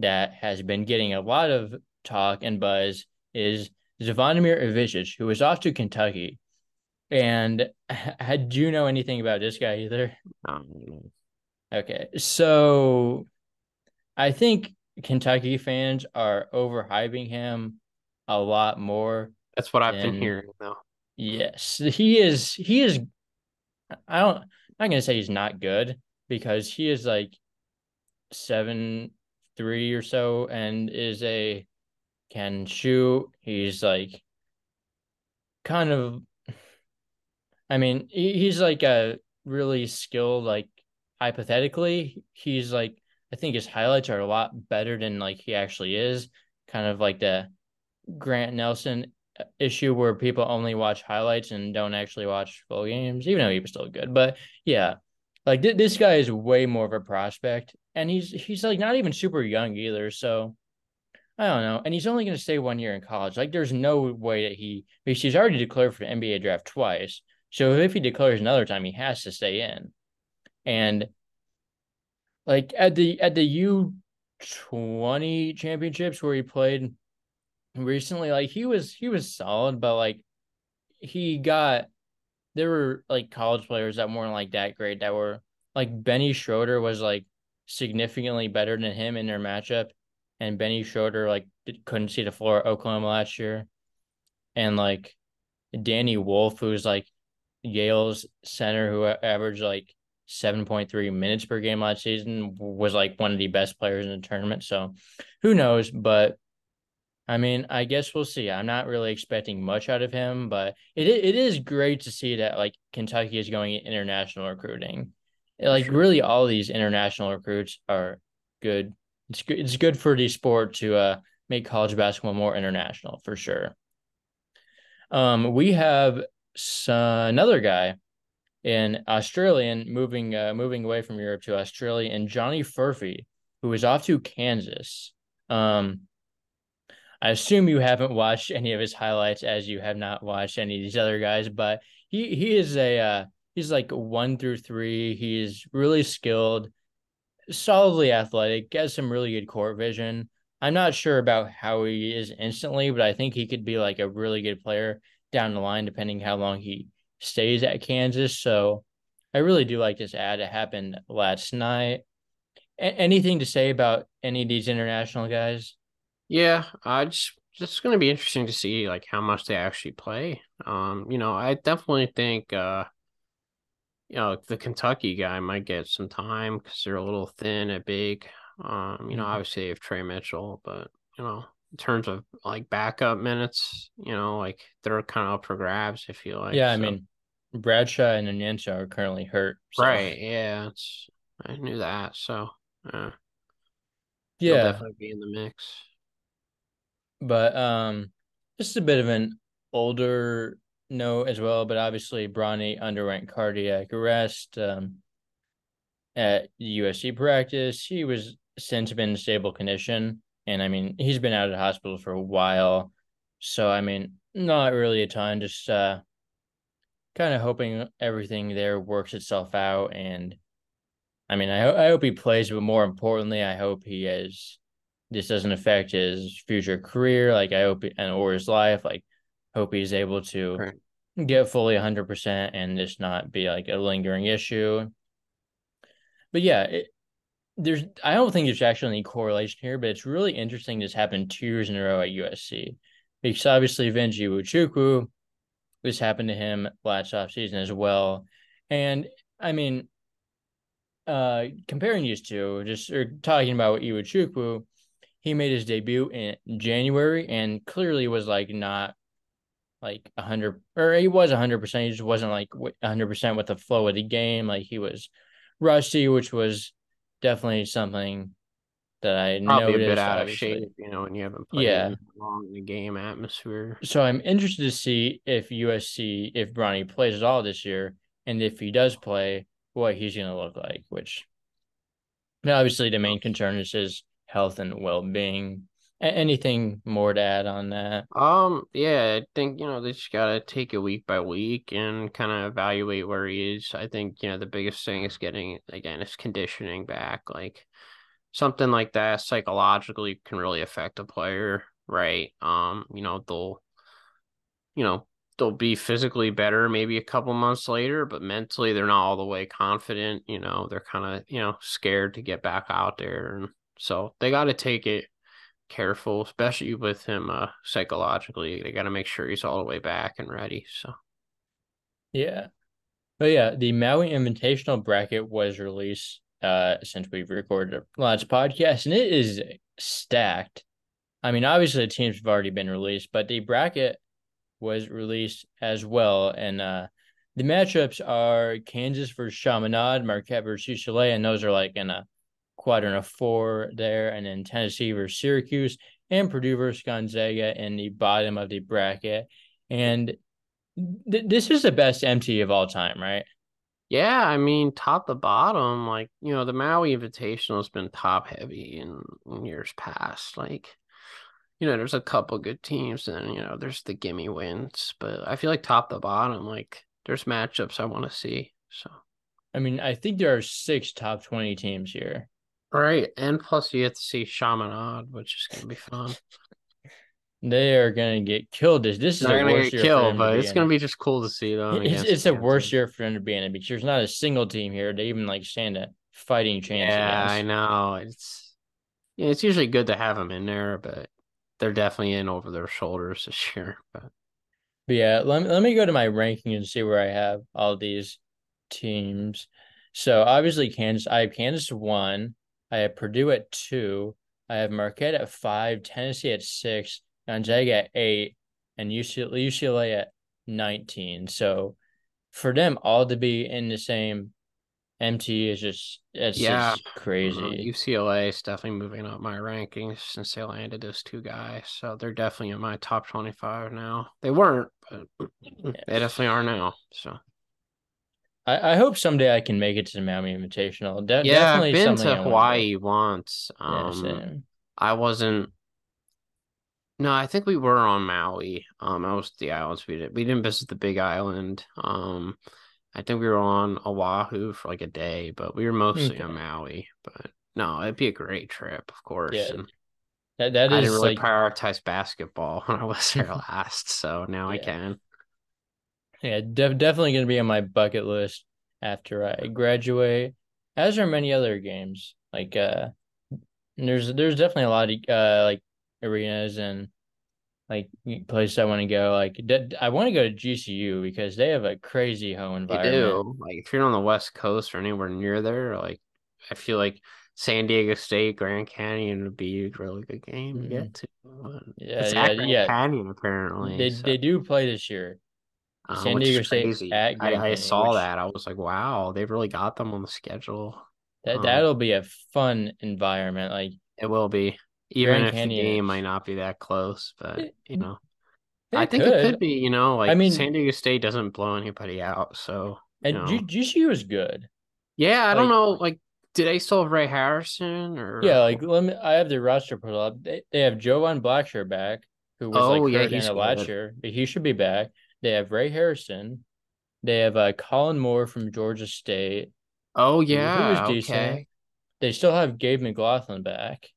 that has been getting a lot of talk and buzz is Zvonimir Ivisic, who is off to Kentucky. And had you know anything about this guy either? Um, okay, so I think Kentucky fans are overhyping him a lot more. That's what I've than, been hearing though. Yes. He is he is I don't I'm not gonna say he's not good because he is like seven three or so and is a can shoot. He's like kind of I mean, he's like a really skilled, like hypothetically, he's like I think his highlights are a lot better than like he actually is. Kind of like the Grant Nelson uh, issue where people only watch highlights and don't actually watch full games, even though he was still good. But yeah, like th- this guy is way more of a prospect, and he's he's like not even super young either. So I don't know, and he's only going to stay one year in college. Like there's no way that he because he's already declared for the NBA draft twice. So if he declares another time, he has to stay in. And like at the at the U twenty championships where he played recently, like he was he was solid, but like he got there were like college players that weren't like that great that were like Benny Schroeder was like significantly better than him in their matchup, and Benny Schroeder like couldn't see the floor at Oklahoma last year, and like Danny Wolf, who's like Yale's center, who averaged like 7.3 minutes per game last season, was like one of the best players in the tournament. So who knows? But I mean, I guess we'll see. I'm not really expecting much out of him, but it it is great to see that like Kentucky is going international recruiting. Like really, all these international recruits are good. It's good. It's good for the sport to uh make college basketball more international for sure. Um, we have another guy in Australian moving uh moving away from Europe to Australia, and Johnny Furphy, who is off to Kansas. Um I assume you haven't watched any of his highlights as you have not watched any of these other guys, but he he is a uh, he's like one through three. He's really skilled, solidly athletic, has some really good court vision. I'm not sure about how he is instantly, but I think he could be like a really good player down the line, depending how long he stays at Kansas. So I really do like this ad. It happened last night. A- anything to say about any of these international guys? Yeah, I just it's going to be interesting to see like how much they actually play. Um, you know, I definitely think uh you know, the Kentucky guy might get some time because they're a little thin at big. Um, you know, mm-hmm. obviously they have Tre Mitchell, but you know, in terms of like backup minutes, you know, like they're kind of up for grabs. I feel like. Yeah, so. I mean, Bradshaw and Onyenso are currently hurt. So. Right. Yeah, it's I knew that. So. Uh, yeah, definitely be in the mix but um, just a bit of an older note as well. But obviously, Bronny underwent cardiac arrest um, at USC practice. He was since been in stable condition, and I mean, he's been out of the hospital for a while. So I mean, not really a ton. Just uh, kind of hoping everything there works itself out and. I mean, I, I hope he plays, but more importantly, I hope he is. this doesn't affect his future career. Like I hope and or his life. Like hope he's able to right. get fully 100% and just not be like a lingering issue. But yeah, it, there's I don't think there's actually any correlation here, but it's really interesting this happened two years in a row at USC. Because obviously Venji Iwuchukwu, this happened to him last off season as well. And I mean, uh comparing these two, just or talking about Iwuchukwu, he made his debut in January and clearly was like not like a hundred or he was a hundred percent. He just wasn't like a hundred percent with the flow of the game. Like he was rusty, which was definitely something that I Probably noticed. a bit out obviously. of shape, you know, when you haven't played yeah. long in the game atmosphere. So I'm interested to see if USC, if Bronny plays at all this year, and if he does play, what he's going to look like. Which, obviously, the main concern is his health and well-being anything more to add on that? Um yeah i think you know they just gotta take it week by week and kind of evaluate where he is. I think you know the biggest thing is getting again is conditioning back like something like that psychologically can really affect a player right? Um you know they'll you know they'll be physically better maybe a couple months later but mentally they're not all the way confident you know they're kind of you know scared to get back out there. And so they got to take it careful, especially with him uh, psychologically. They got to make sure he's all the way back and ready. So, yeah, but yeah, the Maui Invitational bracket was released uh, since we've recorded a last podcast, and it is stacked. I mean, obviously the teams have already been released, but the bracket was released as well, and uh, the matchups are Kansas versus Chaminade, Marquette versus UCLA, and those are like in a quadrant of four there, and then Tennessee versus Syracuse and Purdue versus Gonzaga in the bottom of the bracket. And th- this is the best MTE of all time, right? Yeah, I mean, top to bottom, like, you know, the Maui Invitational has been top heavy in, in years past. Like, you know, there's a couple good teams, and, you know, there's the gimme wins, but I feel like top to bottom, like, there's matchups I want to see. So, I mean, I think there are six top 20 teams here. Right. And plus, you get to see Chaminade, which is going to be fun. They are gonna get killed. This this is gonna get killed, but it's gonna be just cool to see them. It's, it's a worse year for them to be in it because there's not a single team here they even like stand a fighting chance. Yeah, against. I know. It's yeah, it's usually good to have them in there, but they're definitely in over their shoulders this year. But, but yeah, let me let me go to my ranking and see where I have all these teams. So obviously Kansas, I have Kansas one, I have Purdue at two, I have Marquette at five, Tennessee at six, Gonzaga at eight, and UCLA, UCLA at 19. So for them all to be in the same MTE is just it's yeah just crazy. Mm-hmm. UCLA is definitely moving up my rankings since they landed those two guys. So they're definitely in my top 25 now. They weren't, but yeah. they definitely are now. So I, I hope someday I can make it to the Maui Invitational. De- yeah, definitely I've been to Hawaii once. Um, yeah, I wasn't no, I think we were on Maui. Um, I was the islands. We did we didn't visit the Big Island. Um, I think we were on Oahu for like a day, but we were mostly okay. on Maui. But no, it'd be a great trip, of course. Yeah. And that that I is didn't really like... prioritize basketball when I was there last, so now yeah. I can. Yeah, def- definitely going to be on my bucket list after I graduate. As are many other games. Like, uh, there's there's definitely a lot of uh like arenas and like places I want to go. Like I want to go to GCU because they have a crazy home environment. They do. Like if you're on the West Coast or anywhere near there, like I feel like San Diego State, Grand Canyon would be a really good game to get mm-hmm. to. Yeah, it's yeah, Grand yeah. Canyon apparently. They so. they do play this year. Uh, San Diego State at I, I saw that. I was like, wow, they've really got them on the schedule. That um, that'll be a fun environment. Like it will be. Even Grand if Canyon. the game might not be that close, but you know, it I think could. it could be. You know, like I mean, San Diego State doesn't blow anybody out, so and know. GCU is good. Yeah, I like, don't know. Like, did they still have Ray Harrison or? Yeah, like let me. I have the roster pulled up. They, they have Jovan Blacksher back, who was oh, like hurt yeah, in the last year, but he should be back. They have Ray Harrison. They have uh, Colin Moore from Georgia State. Oh yeah, who was decent. Okay. They still have Gabe McGlothan back.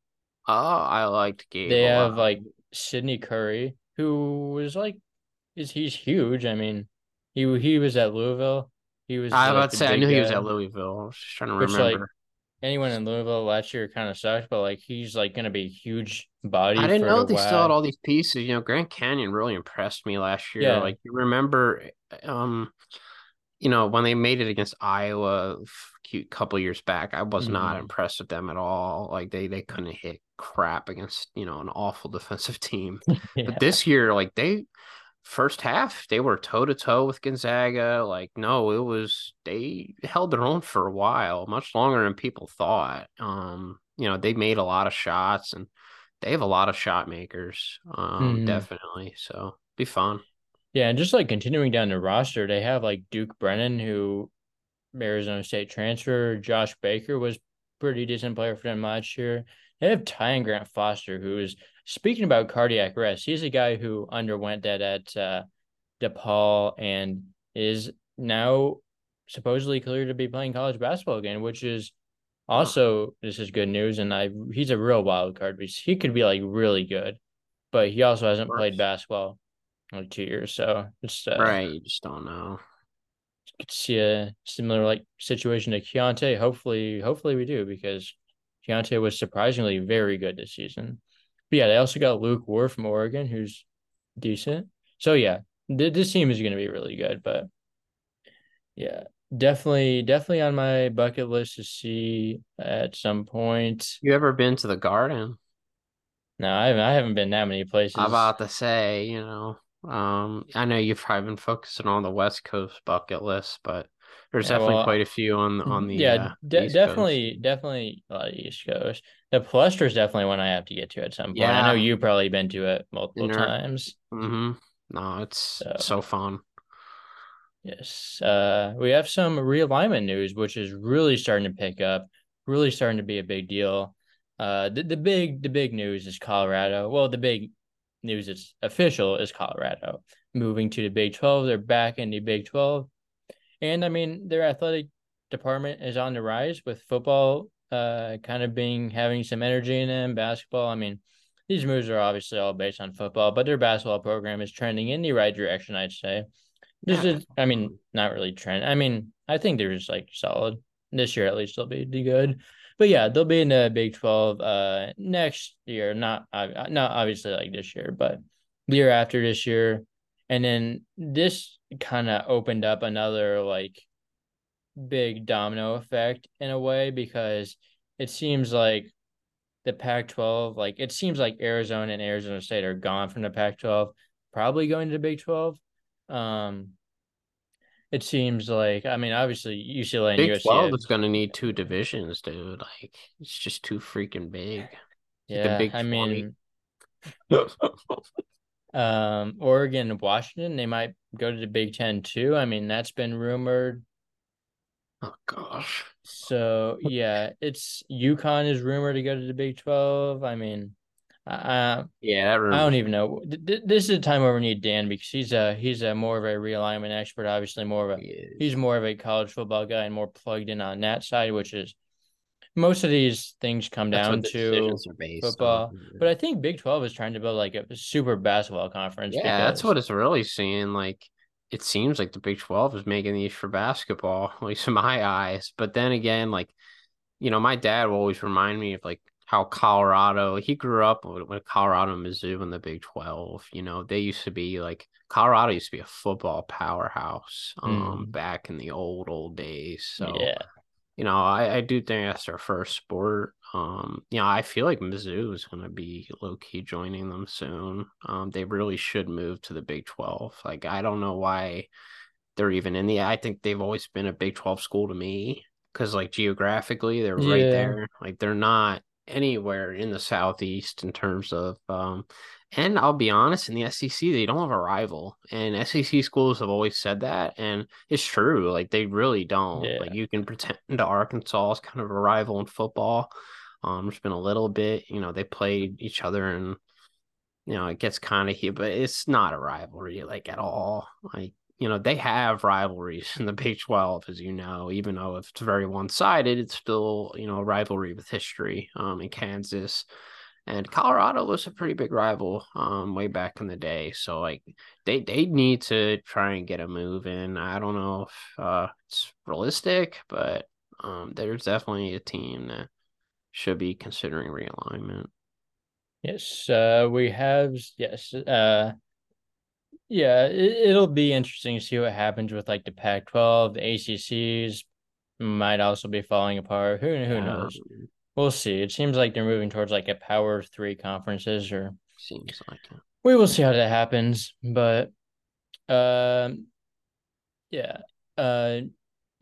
Oh, I liked Gabe. They have like Sidney Curry, who was like, is he's huge. I mean, he he was at Louisville. He was. I was like, about to say I knew guy, he was at Louisville. I was just trying to which, remember. Like, anyone in Louisville last year kind of sucked, but like he's like going to be huge body. I didn't know they still had all these pieces. You know, Grand Canyon really impressed me last year. Yeah. Like you remember, um, you know, when they made it against Iowa a couple years back, I was mm-hmm. not impressed with them at all. Like they they couldn't hit crap against you know an awful defensive team. yeah. But this year, like they first half, they were toe to toe with Gonzaga. Like no, it was they held their own for a while, much longer than people thought. Um, you know, they made a lot of shots and they have a lot of shot makers. Um, mm-hmm. definitely. So be fun. Yeah, and just like continuing down the roster, they have like Duke Brennan, who Arizona State transfer. Josh Baker was pretty decent player for them last year. They have Tyon Grant Foster, who is speaking about cardiac arrest. He's a guy who underwent that at uh, DePaul and is now supposedly cleared to be playing college basketball again, which is also this is good news. And I he's a real wild card because he could be like really good, but he also hasn't played basketball like two years. So it's uh, right. You just don't know. Could see a similar like situation to Keyonte. Hopefully, hopefully we do because Keyonte was surprisingly very good this season. But yeah, they also got Luke Ward from Oregon, who's decent. So yeah, th- this team is going to be really good. But yeah, definitely, definitely on my bucket list to see at some point. You ever been to the Garden? No, I haven't. I haven't been that many places. I'm about to say, you know, Um, I know you've probably been focusing on the West Coast bucket list, but there's yeah, definitely well, quite a few on on the yeah, uh, de- definitely, Coast. definitely a lot of East Coast. The Palestra is definitely one I have to get to at some point. Yeah. I know you've probably been to it multiple times. Mm-hmm. No, it's so. so fun. Yes. Uh, we have some realignment news, which is really starting to pick up, really starting to be a big deal. Uh, the, the big the big news is Colorado. Well, the big news is official is Colorado moving to the Big Twelve. They're back in the Big Twelve, and I mean their athletic department is on the rise with football, uh, kind of being having some energy in them. Basketball, I mean, these moves are obviously all based on football, but their basketball program is trending in the right direction. I'd say. This is, I mean, not really trend. I mean, I think they're just like solid this year. At least they'll be good but yeah, they'll be in the Big Twelve uh next year. Not uh, not obviously like this year, but the year after this year, and then this kind of opened up another like big domino effect in a way because it seems like the Pac-12, like it seems like Arizona and Arizona State are gone from the Pac-12, probably going to the Big 12. Um, it seems like I mean, obviously UCLA and Big USC. Twelve is going to need two divisions, dude. Like it's just too freaking big. Yeah, like I mean, um, Oregon and Washington, they might go to the Big Ten too. I mean, that's been rumored. Oh gosh. So yeah, it's UConn is rumored to go to the Big Twelve. I mean, uh, yeah, I don't even know. This is a time where we need Dan because he's a he's a more of a realignment expert. Obviously, more of a he he's more of a college football guy and more plugged in on that side, which is most of these things come That's down to football. On. But I think Big Twelve is trying to build like a super basketball conference. Yeah, because... that's what it's really seeing. Like it seems like the Big Twelve is making these for basketball, at least in my eyes. But then again, like you know, my dad will always remind me of like how Colorado, he grew up with, Colorado Mizzou in the Big 12. You know, they used to be like, Colorado used to be a football powerhouse um, mm. back in the old, old days. So, yeah. you know, I, I do think that's their first sport. Um, you know, I feel like Mizzou is going to be low key joining them soon. Um, they really should move to the Big 12. Like, I don't know why they're even in the, I think they've always been a Big 12 school to me because like geographically they're yeah. right there like they're not anywhere in the southeast in terms of um and I'll be honest in the SEC they don't have a rival and SEC schools have always said that and it's true like they really don't yeah. like you can pretend to Arkansas is kind of a rival in football um there's been a little bit you know they played each other and you know it gets kind of here but it's not a rivalry like at all like you know, they have rivalries in the Big 12, as you know, even though if it's very one sided, it's still, you know, a rivalry with history um, in Kansas. And Colorado was a pretty big rival um, way back in the day. So, like, they, they need to try and get a move in. I don't know if uh, it's realistic, but um, there's definitely a team that should be considering realignment. Yes, uh, we have, yes, uh, yeah, it, will be interesting to see what happens with like the Pac-12, the ACCs might also be falling apart. Who who knows? Um, we'll see. It seems like they're moving towards like a Power Three conferences, or seems like it. We will see how that happens, but um, yeah, uh,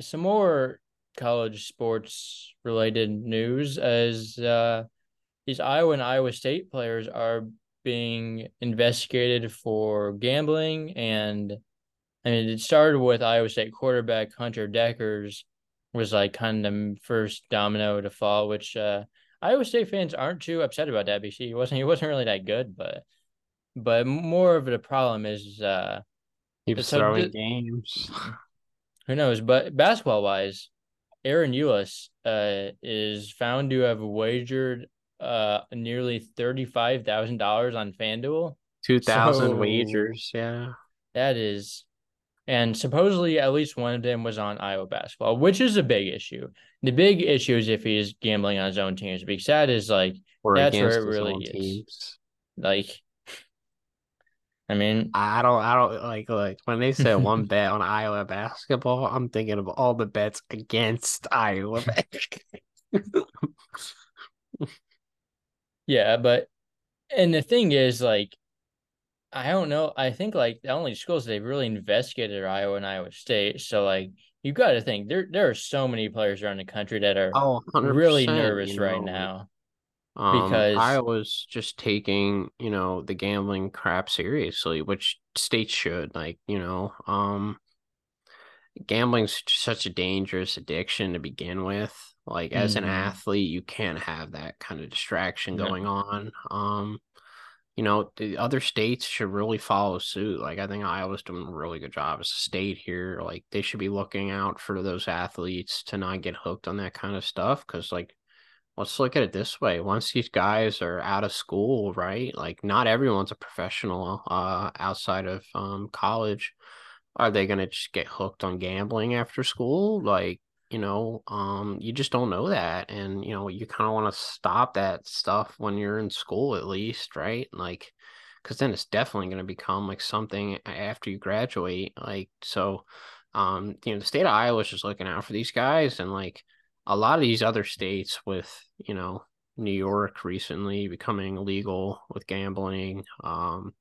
some more college sports related news as uh, these Iowa and Iowa State players are being investigated for gambling and I mean it started with Iowa State quarterback Hunter Dekkers was like kind of the first domino to fall, which uh, Iowa State fans aren't too upset about that because he wasn't he wasn't really that good, but but more of the problem is uh he was throwing games. Who knows? But basketball wise, Ahron Ulis uh is found to have wagered uh nearly thirty five thousand dollars on FanDuel. Two thousand so, wagers, yeah. That is and supposedly at least one of them was on Iowa basketball, which is a big issue. The big issue is if he's gambling on his own teams, because that is like or that's where it really is. Teams. Like I mean, I don't, I don't like like when they said one bet on Iowa basketball. I'm thinking of all the bets against Iowa. Yeah, but and the thing is, like, I don't know. I think like the only schools they've really investigated are Iowa and Iowa State. So like you got to think there there are so many players around the country that are oh, really nervous you know, right now. Um, because I was just taking, you know, the gambling crap seriously, which states should. Like, you know, um, gambling's such a dangerous addiction to begin with. Like, as mm-hmm. an athlete, you can't have that kind of distraction going on. Um, you know, the other states should really follow suit. Like, I think Iowa's doing a really good job as a state here. Like, they should be looking out for those athletes to not get hooked on that kind of stuff. Cause, like, let's look at it this way once these guys are out of school right like not everyone's a professional uh outside of um college are they going to just get hooked on gambling after school like you know um you just don't know that and you know you kind of want to stop that stuff when you're in school at least right? Like because then it's definitely going to become like something after you graduate like so um you know the state of iowa is just looking out for these guys and like a lot of these other states with you know New York recently becoming legal with gambling um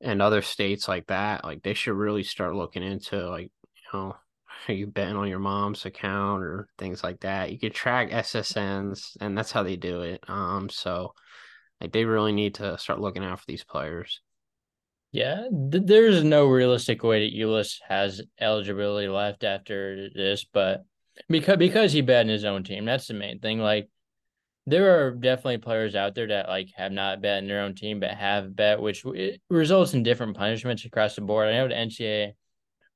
and other states like that like they should really start looking into like you know are you betting on your mom's account or things like that you could track ssns and that's how they do it um so like they really need to start looking out for these players yeah th- there's no realistic way that ulis has eligibility left after this but because because he bet in his own team. That's the main thing. Like there are definitely players out there that like have not bet in their own team but have bet, which results in different punishments across the board. I know the NCAA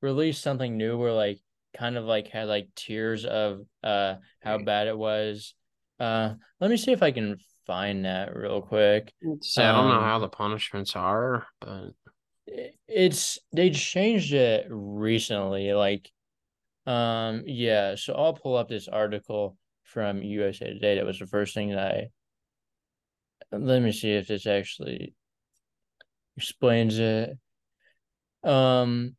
released something new where like kind of like had like tears of uh how bad it was. Uh, let me see if I can find that real quick. So I don't know um, how the punishments are, but it's they changed it recently. Like um, yeah, so I'll pull up this article from USA Today. That was the first thing that I let me see if this actually explains it. Um,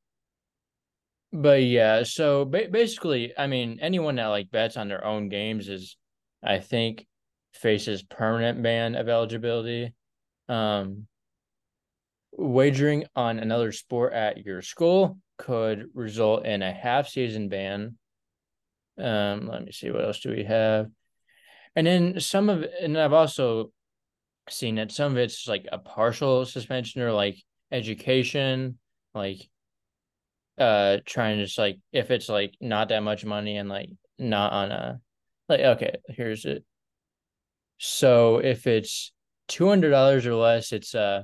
but yeah, so ba- basically, I mean, anyone that like bets on their own games is, I think, faces permanent ban of eligibility. Um, wagering on another sport at your school could result in a half season ban. Um, let me see what else do we have, and then some of and I've also seen that some of it's like a partial suspension or like education, like uh trying to just like if it's like not that much money and like not on a like okay here's it so if it's two hundred dollars or less it's uh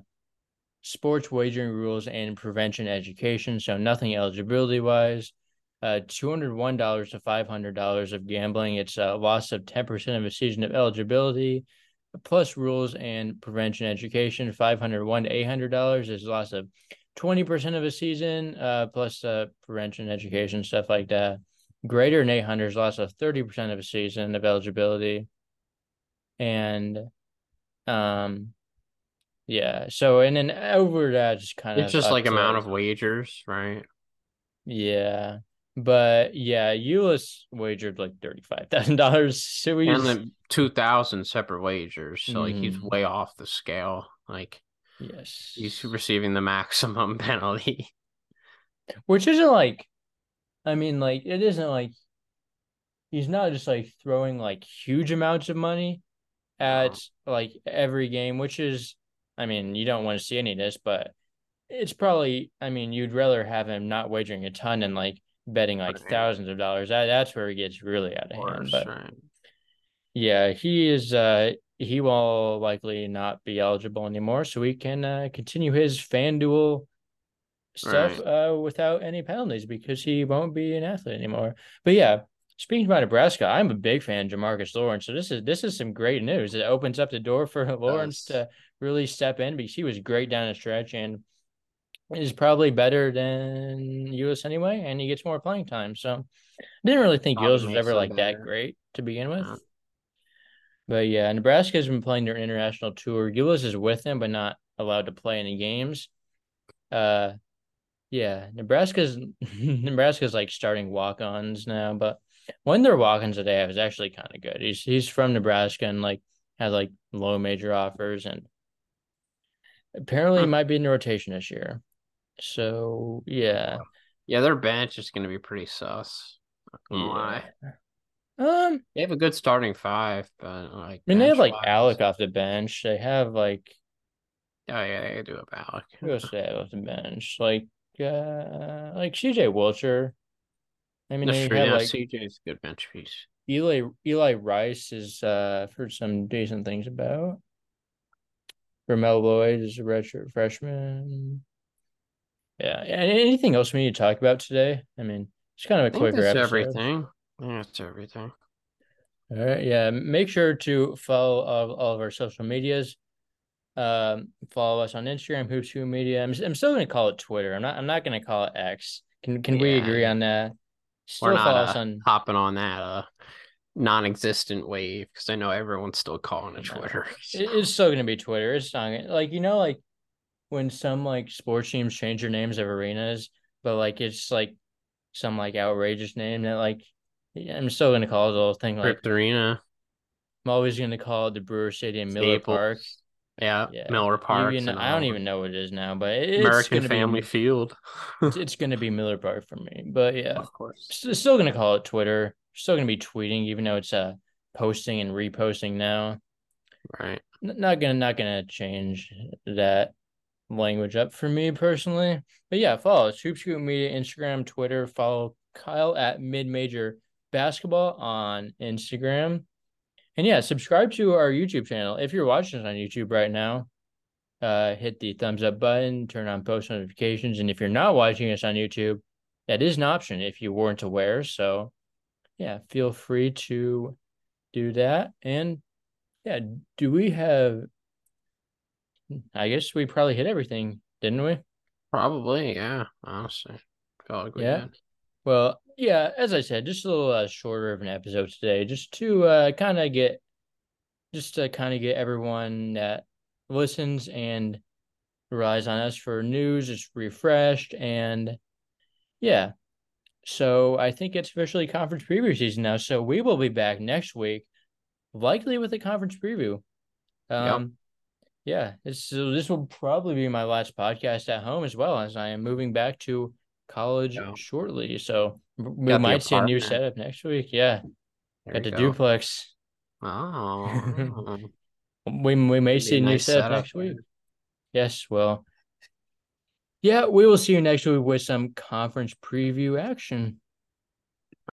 sports wagering rules and prevention education. So nothing eligibility wise. Uh, $201 to $500 of gambling. It's a loss of 10% of a season of eligibility, plus rules and prevention education. 501 to $800 is loss of 20% of a season, uh, plus uh, prevention education, stuff like that. Greater than 800 is loss of 30% of a season of eligibility. And um, yeah. So and then over that just kind of it's just like amount of wagers, right? Yeah. But yeah, Ulis wagered like thirty five thousand dollars. So we and then two thousand separate wagers. So mm-hmm. like he's mm-hmm. way off the scale. Like yes, he's receiving the maximum penalty. Which isn't like, I mean, like it isn't like he's not just like throwing like huge amounts of money at like every game, which is I mean, you don't want to see any of this, but it's probably, I mean, you'd rather have him not wagering a ton and like betting like right. thousands of dollars. That, that's where he gets really out of, of hand. But right. yeah, he is, uh, he will likely not be eligible anymore. So he can uh, continue his FanDuel stuff right. uh, without any penalties because he won't be an athlete anymore. But yeah, speaking about Nebraska, I'm a big fan of Jamarques Lawrence. So this is this is some great news. It opens up the door for Lawrence to really step in because he was great down the stretch and is probably better than Ulis anyway, and he gets more playing time. So I didn't really think Ulis was ever like better. that great to begin with. But yeah, Nebraska has been playing their international tour. Ulis is with them, but not allowed to play any games. Uh yeah, Nebraska's Nebraska's like starting walk-ons now, but one of their walk-ons that they have is actually kind of good. He's he's from Nebraska and like has like low major offers and Apparently, hmm. might be in the rotation this year. So yeah, yeah, their bench is going to be pretty sus. Yeah. Um, they have a good starting five, but like, I mean, they have like Alec off the bench. They have like, oh yeah, they do have Alec. Who else they have off the bench? Like, uh, like CJ Wilcher. I mean, they have like CJ's a good bench piece. Eli Eli Rice is uh I've heard some decent things about. Ramel Lloyd is a redshirt freshman. Yeah. and Anything else we need to talk about today? I mean, it's kind of a quicker episode. Everything. It's everything. All right. Yeah. Make sure to follow all, all of our social medias. Um, follow us on Instagram, Hoop Scoop Media. I'm, I'm still going to call it Twitter. I'm not. I'm not going to call it X. Can Can yeah. we agree on that? Still We're not follow us uh, on hopping on that uh non-existent wave because I know everyone's still calling it Twitter. So. It's still going to be Twitter. It's not like you know, like when some like sports teams change their names of arenas, but like it's like some like outrageous name that like I'm still gonna call it the whole thing like Crypt Arena. I'm always gonna call it the Brewer Stadium Miller Staples. Park. Yeah, yeah, Miller Park. I don't even know what it is now, but it's American Family be, Field. it's, it's, gonna be Miller Park for me. But yeah, of course, still gonna call it Twitter. Still gonna be tweeting, even though it's uh posting and reposting now. Right. Not gonna not gonna change that language up for me personally. But yeah, follow us. Hoop Scoop Media, Instagram, Twitter. Follow Kyle at Mid Major Basketball on Instagram. And yeah, subscribe to our YouTube channel. If you're watching us on YouTube right now, uh, hit the thumbs up button, turn on post notifications. And if you're not watching us on YouTube, that is an option if you weren't aware. So yeah, feel free to do that. And yeah, do we have I guess we probably hit everything, didn't we? Probably, yeah. Honestly, felt like we yeah. Did. Well, yeah. As I said, just a little uh, shorter of an episode today, just to uh, kind of get, just to kind of get everyone that listens and relies on us for news just refreshed and yeah. So I think it's officially conference preview season now. So we will be back next week, likely with a conference preview. Um, yep yeah, this so this will probably be my last podcast at home as well as I am moving back to college shortly. So we might see a new setup next week. Yeah, there got the go. duplex. Oh, we we may see a new nice setup, setup next week. Yes, well, yeah, we will see you next week with some conference preview action.